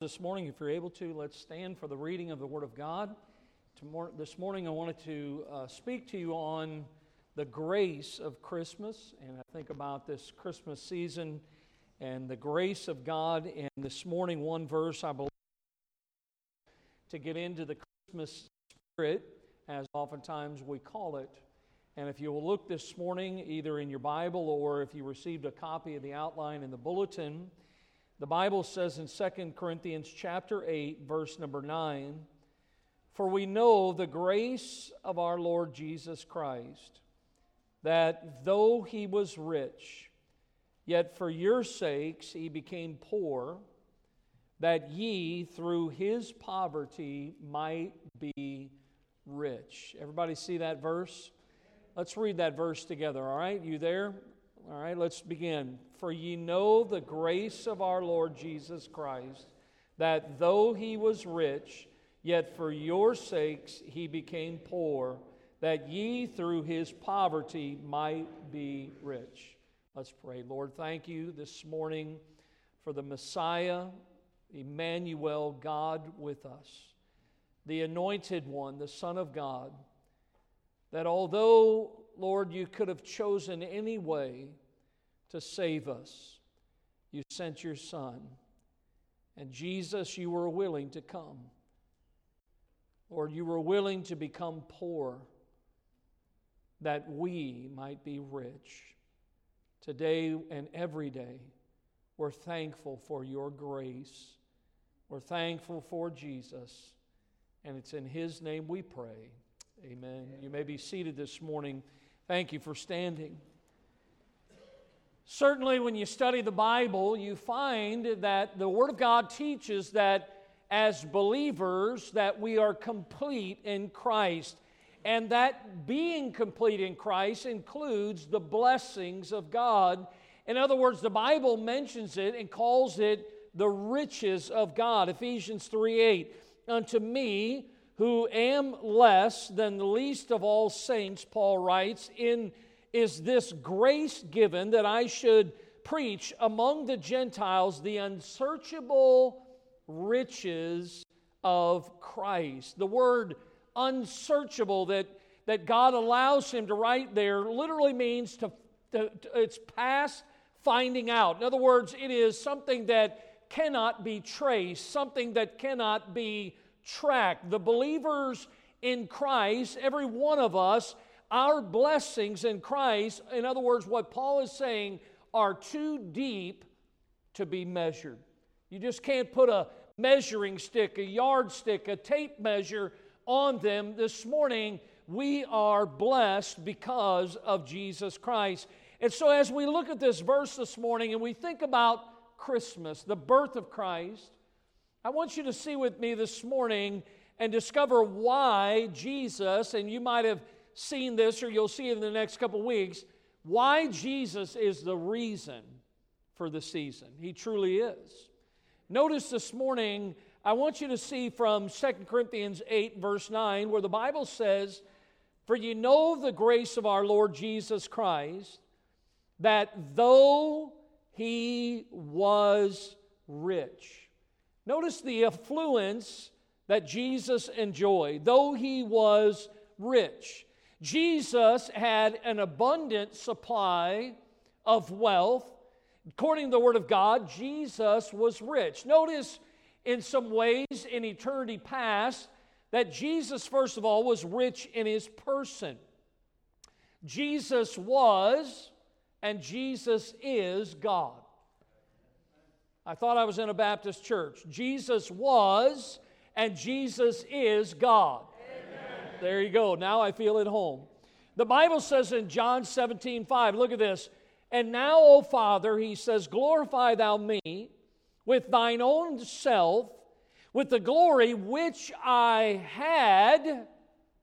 This morning, if you're able to, let's stand for the reading of the Word of God. Tomorrow, this morning, I wanted to uh, speak to you on the grace of Christmas, and I think about this Christmas season and the grace of God. And this morning, one verse I believe to get into the Christmas spirit, as oftentimes we call it. And if you will look this morning, either in your Bible or if you received a copy of the outline in the bulletin, the Bible says in 2 Corinthians chapter 8 verse number 9, "For we know the grace of our Lord Jesus Christ, that though he was rich, yet for your sakes he became poor, that ye through his poverty might be rich." Everybody see that verse? Let's read that verse together, all right? You there? All right, let's begin. For ye know the grace of our Lord Jesus Christ, that though he was rich, yet for your sakes he became poor, that ye through his poverty might be rich. Let's pray. Lord, thank you this morning for the Messiah, Emmanuel, God with us, the anointed one, the Son of God, that although Lord, you could have chosen any way to save us. You sent your Son. And Jesus, you were willing to come. Lord, you were willing to become poor that we might be rich. Today and every day, we're thankful for your grace. We're thankful for Jesus. And it's in his name we pray. Amen. You may be seated this morning. Thank you for standing. Certainly, when you study the Bible, you find that the Word of God teaches that as believers that we are complete in Christ. And that being complete in Christ includes the blessings of God. In other words, the Bible mentions it and calls it the riches of God. Ephesians 3 8. Unto me, who am less than the least of all saints, Paul writes, in is this grace given that I should preach among the Gentiles the unsearchable riches of Christ. The word unsearchable that, that God allows him to write there literally means to, to, to it's past finding out. In other words, it is something that cannot be traced, something that cannot be tracked. The believers in Christ, every one of us, our blessings in Christ, in other words, what Paul is saying, are too deep to be measured. You just can't put a measuring stick, a yardstick, a tape measure on them. This morning, we are blessed because of Jesus Christ. And so, as we look at this verse this morning and we think about Christmas, the birth of Christ, I want you to see with me this morning and discover why Jesus, and you might have seen this or you'll see it in the next couple weeks, why Jesus is the reason for the season. He truly is. Notice this morning, I want you to see from 2 Corinthians 8, verse 9, where the Bible says, For you know the grace of our Lord Jesus Christ, that though he was rich, Notice the affluence that Jesus enjoyed, though he was rich. Jesus had an abundant supply of wealth. According to the Word of God, Jesus was rich. Notice in some ways in eternity past that Jesus, first of all, was rich in his person. Jesus was and Jesus is God. I thought I was in a Baptist church. Jesus was and Jesus is God. There you go. Now I feel at home. The Bible says in John 17, 5, look at this. And now, O Father, he says, glorify thou me with thine own self, with the glory which I had,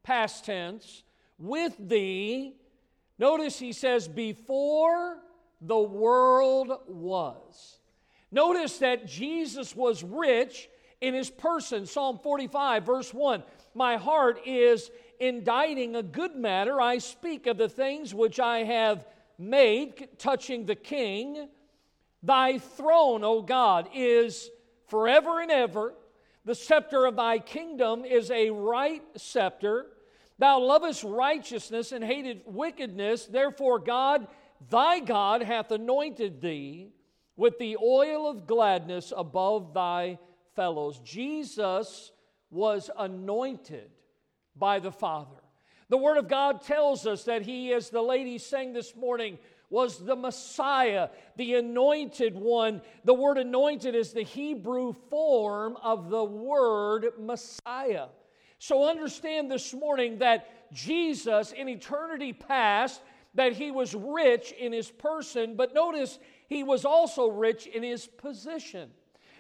past tense, with thee. Notice he says, before the world was. Notice that Jesus was rich in his person. Psalm 45, verse 1 My heart is inditing a good matter. I speak of the things which I have made touching the king. Thy throne, O God, is forever and ever. The scepter of thy kingdom is a right scepter. Thou lovest righteousness and hated wickedness. Therefore, God, thy God, hath anointed thee with the oil of gladness above thy fellows. Jesus was anointed by the Father. The Word of God tells us that He, as the lady sang this morning, was the Messiah, the anointed one. The word anointed is the Hebrew form of the word Messiah. So understand this morning that Jesus, in eternity past, that he was rich in his person, but notice he was also rich in his position.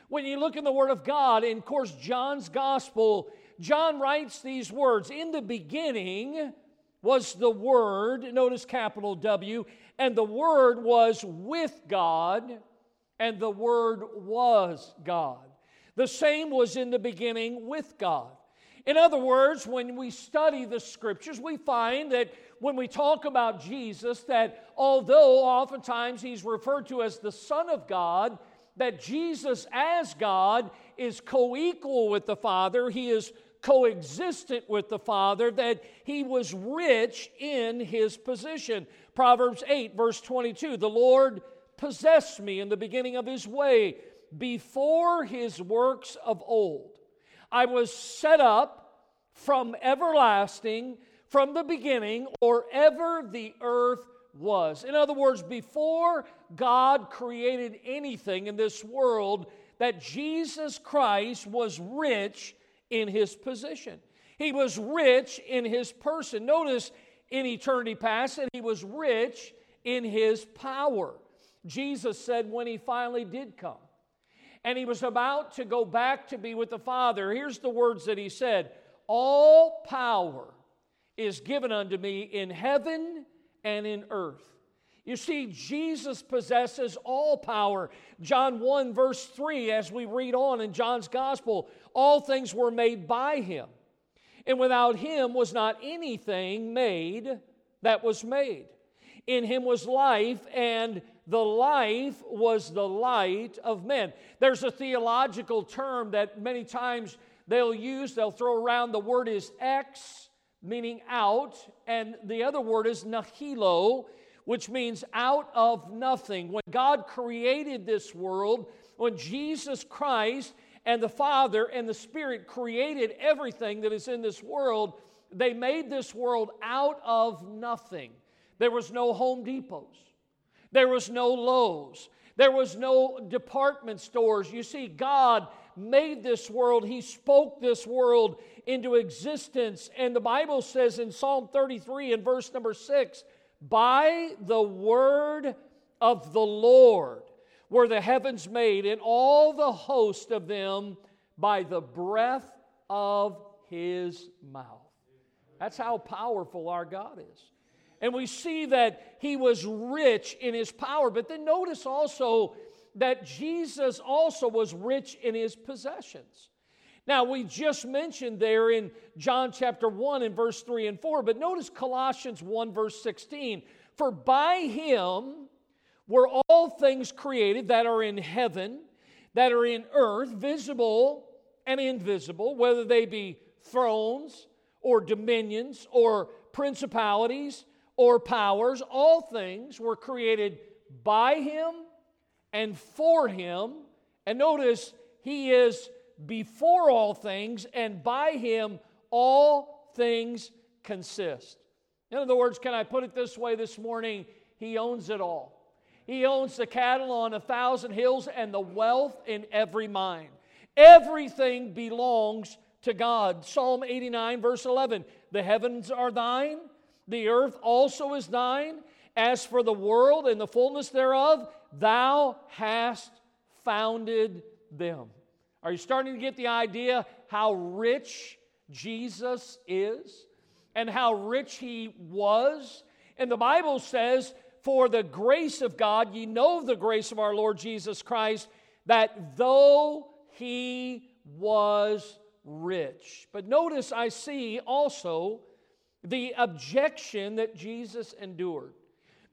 When you look in the Word of God, in course, John's Gospel, John writes these words In the beginning was the Word, notice capital W, and the Word was with God, and the Word was God. The same was in the beginning with God. In other words, when we study the scriptures, we find that when we talk about Jesus, that although oftentimes he's referred to as the Son of God, that Jesus as God is co equal with the Father, he is coexistent with the Father, that he was rich in his position. Proverbs 8, verse 22 The Lord possessed me in the beginning of his way before his works of old. I was set up from everlasting, from the beginning, or ever the earth was. In other words, before God created anything in this world, that Jesus Christ was rich in his position. He was rich in his person. Notice in eternity past that he was rich in his power. Jesus said when he finally did come, and he was about to go back to be with the Father. Here's the words that he said All power is given unto me in heaven and in earth. You see, Jesus possesses all power. John 1, verse 3, as we read on in John's gospel, all things were made by him. And without him was not anything made that was made. In him was life, and the life was the light of men. There's a theological term that many times they'll use, they'll throw around. The word is ex, meaning out, and the other word is nihilo, which means out of nothing. When God created this world, when Jesus Christ and the Father and the Spirit created everything that is in this world, they made this world out of nothing. There was no Home Depots. There was no Lowe's. There was no department stores. You see, God made this world, He spoke this world into existence. And the Bible says in Psalm 33 and verse number 6 By the word of the Lord were the heavens made, and all the host of them by the breath of His mouth. That's how powerful our God is. And we see that he was rich in his power. But then notice also that Jesus also was rich in his possessions. Now, we just mentioned there in John chapter 1 and verse 3 and 4, but notice Colossians 1 verse 16. For by him were all things created that are in heaven, that are in earth, visible and invisible, whether they be thrones or dominions or principalities or powers, all things were created by him and for him. And notice, he is before all things, and by him all things consist. In other words, can I put it this way this morning? He owns it all. He owns the cattle on a thousand hills and the wealth in every mine. Everything belongs to God. Psalm 89, verse 11 The heavens are thine the earth also is thine. As for the world and the fullness thereof, thou hast founded them. Are you starting to get the idea how rich Jesus is and how rich he was? And the Bible says, For the grace of God, ye know the grace of our Lord Jesus Christ, that though he was rich. But notice I see also the objection that Jesus endured.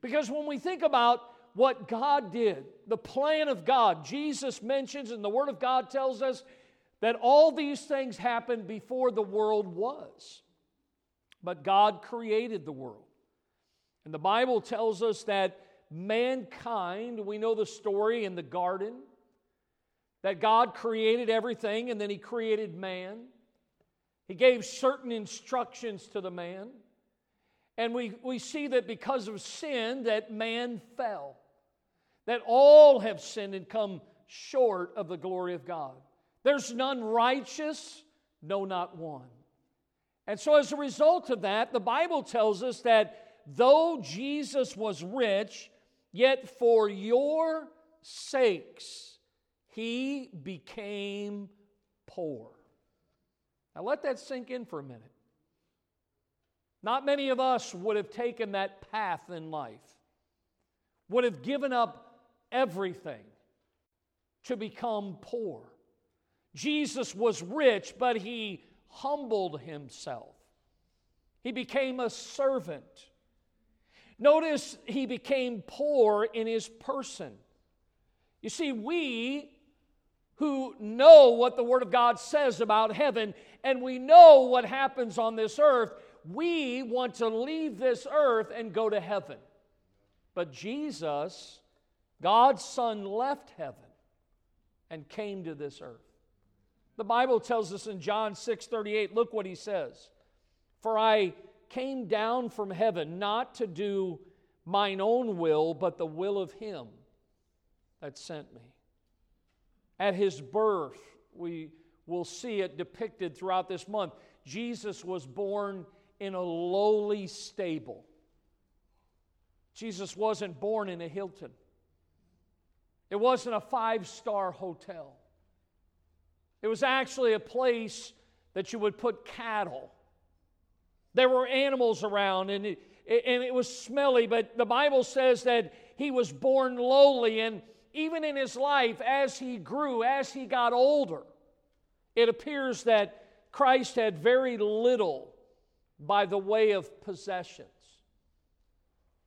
Because when we think about what God did, the plan of God. Jesus mentions, and the Word of God tells us that all these things happened before the world was. But God created the world. And the Bible tells us that mankind, we know the story in the garden, that God created everything and then He created man. He gave certain instructions to the man. And we, we see that because of sin, that man fell. That all have sinned and come short of the glory of God. There's none righteous, no, not one. And so, as a result of that, the Bible tells us that though Jesus was rich, yet for your sakes he became poor. Now, let that sink in for a minute. Not many of us would have taken that path in life, would have given up everything to become poor. Jesus was rich, but he humbled himself. He became a servant. Notice he became poor in his person. You see, we who know what the Word of God says about heaven and we know what happens on this earth, we want to leave this earth and go to heaven. But Jesus, God's Son, left heaven and came to this earth. The Bible tells us in John 6 38, look what he says. For I came down from heaven not to do mine own will, but the will of him that sent me. At his birth, we will see it depicted throughout this month. Jesus was born in a lowly stable. Jesus wasn't born in a Hilton. It wasn't a five star hotel. It was actually a place that you would put cattle. There were animals around and it, and it was smelly, but the Bible says that he was born lowly. And even in his life, as he grew, as he got older, it appears that Christ had very little by the way of possessions.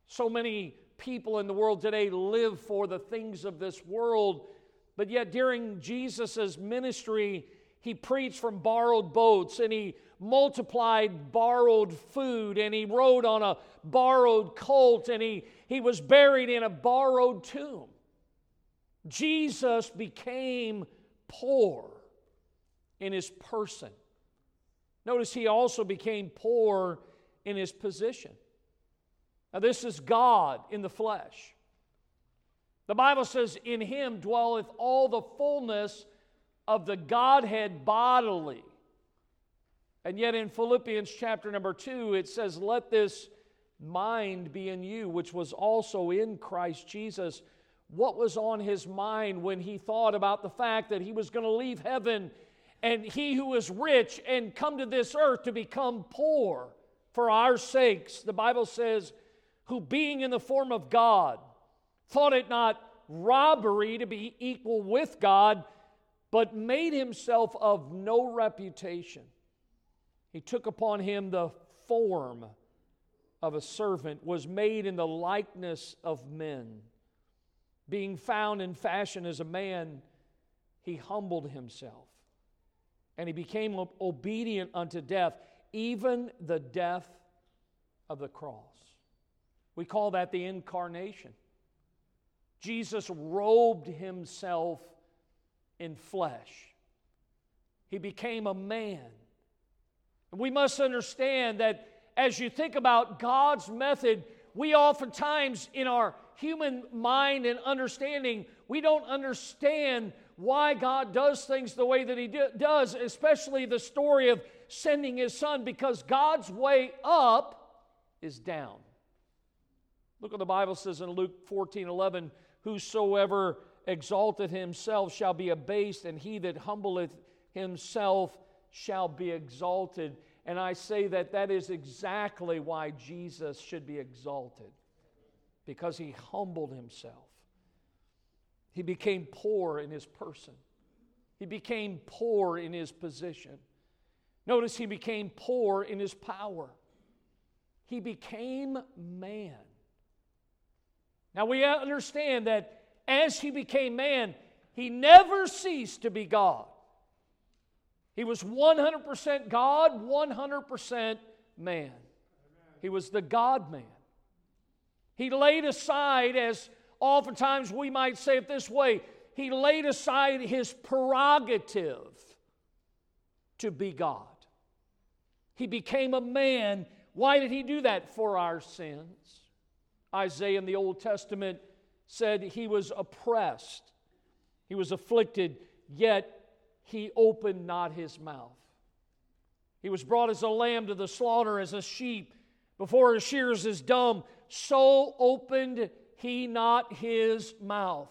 So many people in the world today live for the things of this world, but yet during Jesus' ministry, he preached from borrowed boats and he multiplied borrowed food and he rode on a borrowed colt and he, he was buried in a borrowed tomb. Jesus became poor in his person. Notice he also became poor in his position. Now, this is God in the flesh. The Bible says, In him dwelleth all the fullness of the Godhead bodily. And yet in Philippians chapter number 2, it says, Let this mind be in you, which was also in Christ Jesus. What was on his mind when he thought about the fact that he was going to leave heaven and he who is rich and come to this earth to become poor for our sakes? The Bible says, who being in the form of God, thought it not robbery to be equal with God, but made himself of no reputation. He took upon him the form of a servant, was made in the likeness of men. Being found in fashion as a man, he humbled himself. And he became obedient unto death, even the death of the cross. We call that the incarnation. Jesus robed himself in flesh, he became a man. And we must understand that as you think about God's method, we oftentimes, in our human mind and understanding, we don't understand why God does things the way that He do, does, especially the story of sending His Son, because God's way up is down. Look what the Bible says in Luke 14 11 Whosoever exalteth himself shall be abased, and he that humbleth himself shall be exalted. And I say that that is exactly why Jesus should be exalted, because he humbled himself. He became poor in his person, he became poor in his position. Notice he became poor in his power. He became man. Now we understand that as he became man, he never ceased to be God. He was 100% God, 100% man. He was the God man. He laid aside, as oftentimes we might say it this way, he laid aside his prerogative to be God. He became a man. Why did he do that? For our sins. Isaiah in the Old Testament said he was oppressed, he was afflicted, yet he opened not his mouth. He was brought as a lamb to the slaughter, as a sheep before his shears is dumb, so opened he not his mouth.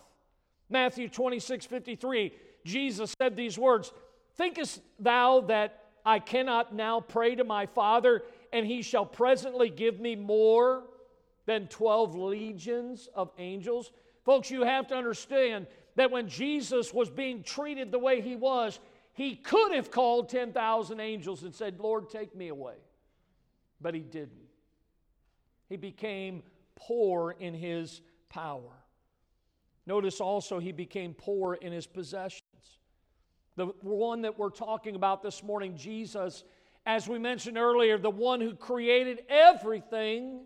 Matthew 26, 53, Jesus said these words Thinkest thou that I cannot now pray to my Father, and he shall presently give me more than 12 legions of angels? Folks, you have to understand that when Jesus was being treated the way he was, he could have called 10,000 angels and said, Lord, take me away. But he didn't. He became poor in his power. Notice also he became poor in his possessions. The one that we're talking about this morning, Jesus, as we mentioned earlier, the one who created everything,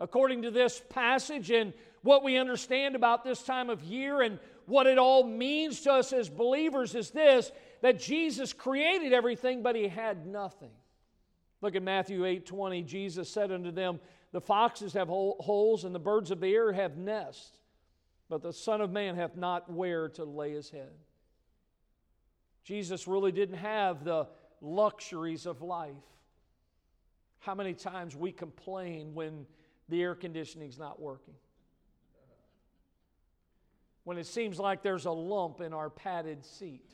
according to this passage and what we understand about this time of year and what it all means to us as believers, is this that Jesus created everything, but he had nothing. Look at Matthew 8 20. Jesus said unto them, The foxes have holes, and the birds of the air have nests, but the Son of Man hath not where to lay his head. Jesus really didn't have the luxuries of life. How many times we complain when the air conditioning's not working? When it seems like there's a lump in our padded seat?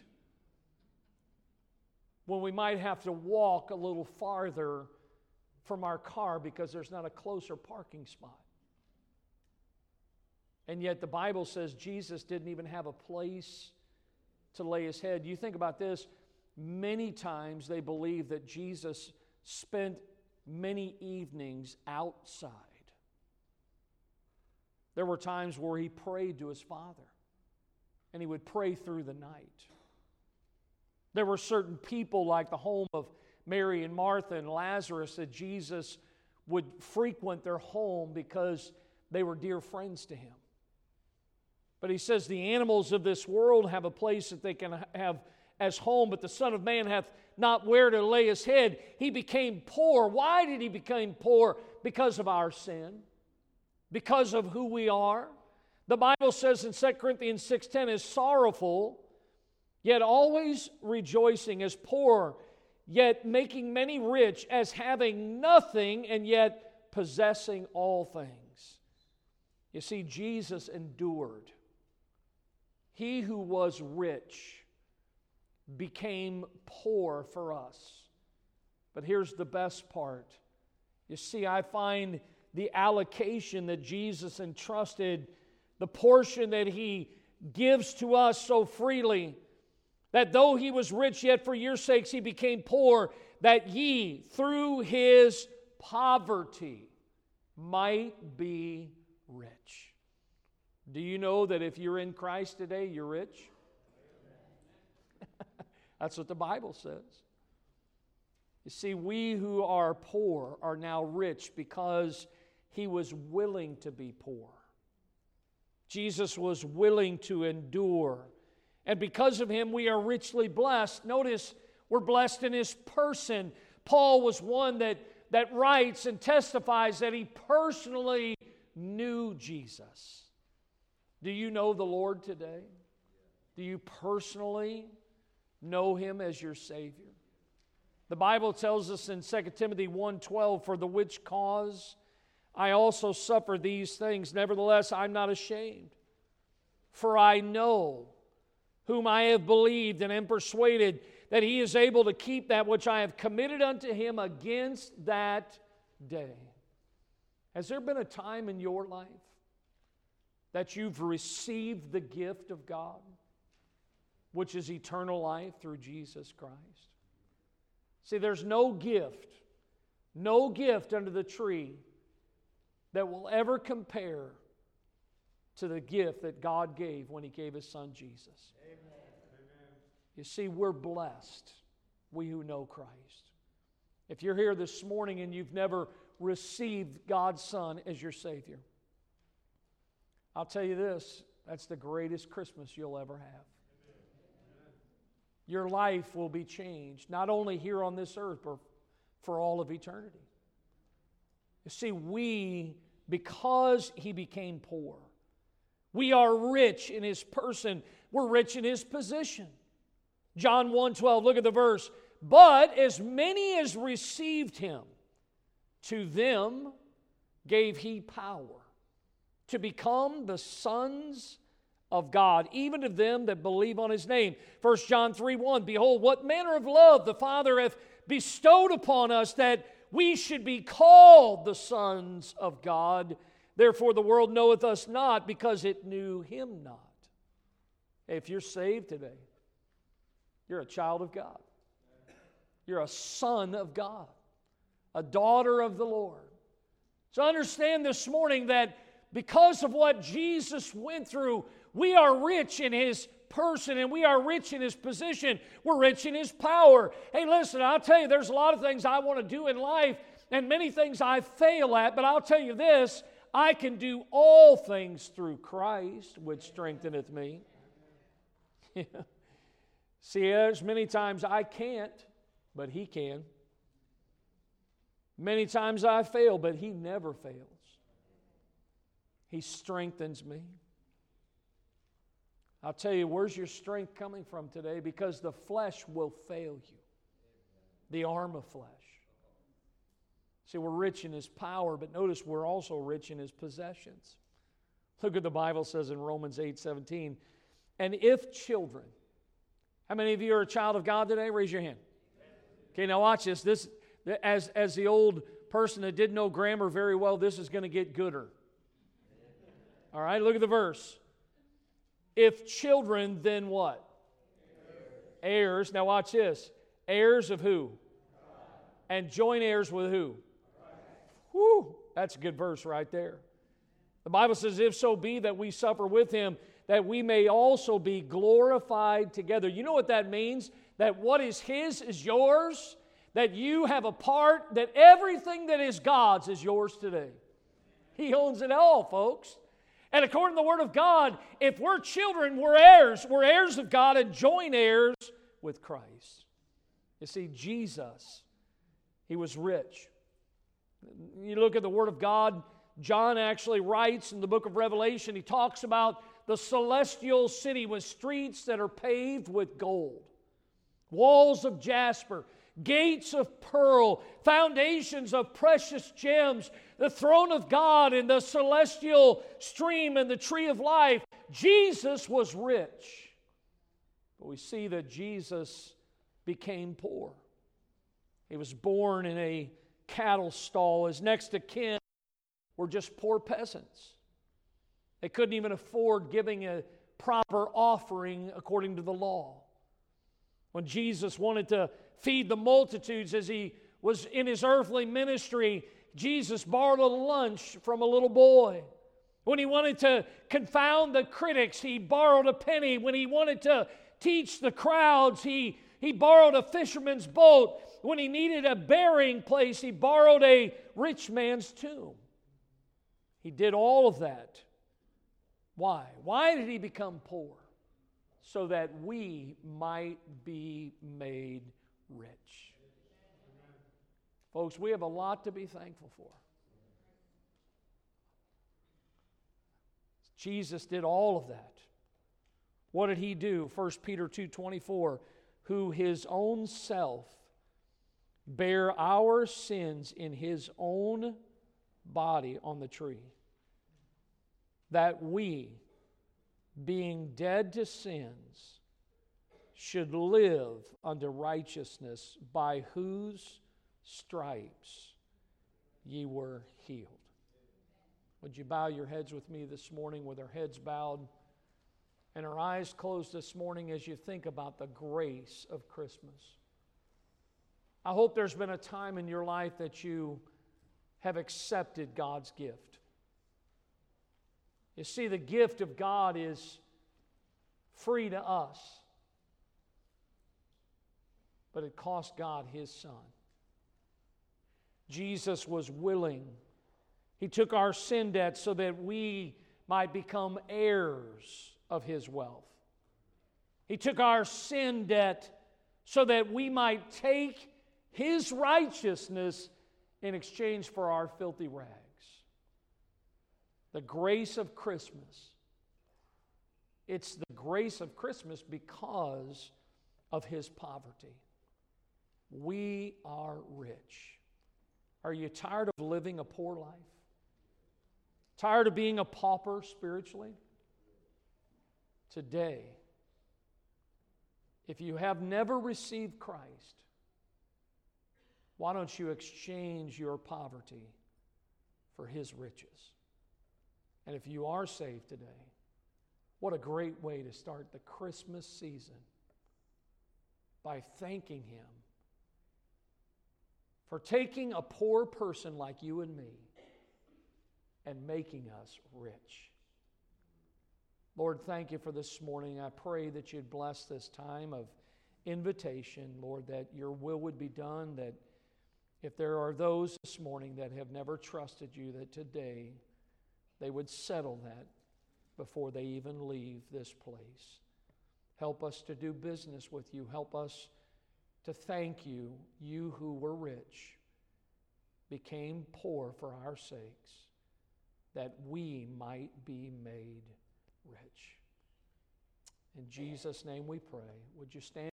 When we might have to walk a little farther from our car because there's not a closer parking spot? And yet the Bible says Jesus didn't even have a place to lay his head. You think about this many times they believe that Jesus spent many evenings outside. There were times where he prayed to his Father, and he would pray through the night. There were certain people, like the home of Mary and Martha and Lazarus, that Jesus would frequent their home because they were dear friends to him. But he says, The animals of this world have a place that they can have as home, but the Son of Man hath not where to lay his head. He became poor. Why did he become poor? Because of our sin, because of who we are. The Bible says in 2 Corinthians 6:10 is sorrowful, yet always rejoicing, as poor, yet making many rich, as having nothing, and yet possessing all things. You see, Jesus endured. He who was rich became poor for us. But here's the best part. You see, I find the allocation that Jesus entrusted, the portion that he gives to us so freely, that though he was rich, yet for your sakes he became poor, that ye through his poverty might be rich. Do you know that if you're in Christ today, you're rich? That's what the Bible says. You see, we who are poor are now rich because he was willing to be poor. Jesus was willing to endure. And because of him, we are richly blessed. Notice we're blessed in his person. Paul was one that, that writes and testifies that he personally knew Jesus. Do you know the Lord today? Do you personally know him as your Savior? The Bible tells us in 2 Timothy 1:12 for the which cause I also suffer these things nevertheless I'm not ashamed for I know whom I have believed and am persuaded that he is able to keep that which I have committed unto him against that day. Has there been a time in your life that you've received the gift of God, which is eternal life through Jesus Christ. See, there's no gift, no gift under the tree that will ever compare to the gift that God gave when He gave His Son Jesus. Amen. You see, we're blessed, we who know Christ. If you're here this morning and you've never received God's Son as your Savior, I'll tell you this that's the greatest Christmas you'll ever have. Your life will be changed, not only here on this earth, but for all of eternity. You see, we, because He became poor, we are rich in His person, we're rich in His position. John 1 12, look at the verse. But as many as received Him, to them gave He power to become the sons of God, even to them that believe on his name. 1 John 3 1 Behold, what manner of love the Father hath bestowed upon us that we should be called the sons of God. Therefore, the world knoweth us not because it knew him not. If you're saved today, you're a child of God. You're a son of God, a daughter of the Lord. So understand this morning that because of what Jesus went through, we are rich in His person and we are rich in His position. We're rich in His power. Hey, listen, I'll tell you, there's a lot of things I want to do in life and many things I fail at, but I'll tell you this I can do all things through Christ, which strengtheneth me. See, there's many times I can't, but He can. Many times I fail, but He never fails. He strengthens me. I'll tell you, where's your strength coming from today? Because the flesh will fail you, the arm of flesh. See, we're rich in his power, but notice we're also rich in his possessions. Look what the Bible says in Romans 8 17. And if children, how many of you are a child of God today? Raise your hand. Okay, now watch this. This as as the old person that didn't know grammar very well, this is going to get gooder. All right, look at the verse. If children, then what? Heirs. heirs. Now watch this. Heirs of who? And joint heirs with who? Whew, that's a good verse right there. The Bible says, If so be that we suffer with him, that we may also be glorified together. You know what that means? That what is his is yours, that you have a part, that everything that is God's is yours today. He owns it all, folks. And according to the Word of God, if we're children, we're heirs. We're heirs of God and joint heirs with Christ. You see, Jesus, he was rich. You look at the Word of God, John actually writes in the book of Revelation, he talks about the celestial city with streets that are paved with gold, walls of jasper, gates of pearl, foundations of precious gems, the throne of God and the celestial stream and the tree of life. Jesus was rich. But we see that Jesus became poor. He was born in a cattle stall. His next of kin were just poor peasants. They couldn't even afford giving a proper offering according to the law. When Jesus wanted to feed the multitudes as he was in his earthly ministry, Jesus borrowed a lunch from a little boy. When he wanted to confound the critics, he borrowed a penny. When he wanted to teach the crowds, he, he borrowed a fisherman's boat. When he needed a burying place, he borrowed a rich man's tomb. He did all of that. Why? Why did he become poor? So that we might be made rich. Folks, we have a lot to be thankful for. Jesus did all of that. What did he do? 1 Peter 2:24, who his own self bare our sins in his own body on the tree, that we, being dead to sins, should live unto righteousness, by whose stripes ye were healed. Would you bow your heads with me this morning with our heads bowed and our eyes closed this morning as you think about the grace of Christmas? I hope there's been a time in your life that you have accepted God's gift. You see, the gift of God is free to us, but it cost God his son. Jesus was willing. He took our sin debt so that we might become heirs of his wealth. He took our sin debt so that we might take his righteousness in exchange for our filthy rags. The grace of Christmas. It's the grace of Christmas because of his poverty. We are rich. Are you tired of living a poor life? Tired of being a pauper spiritually? Today, if you have never received Christ, why don't you exchange your poverty for his riches? And if you are saved today, what a great way to start the Christmas season by thanking him for taking a poor person like you and me and making us rich. Lord, thank you for this morning. I pray that you'd bless this time of invitation, Lord, that your will would be done, that if there are those this morning that have never trusted you, that today they would settle that before they even leave this place. Help us to do business with you. Help us to thank you, you who were rich, became poor for our sakes, that we might be made rich. In Jesus' name we pray. Would you stand?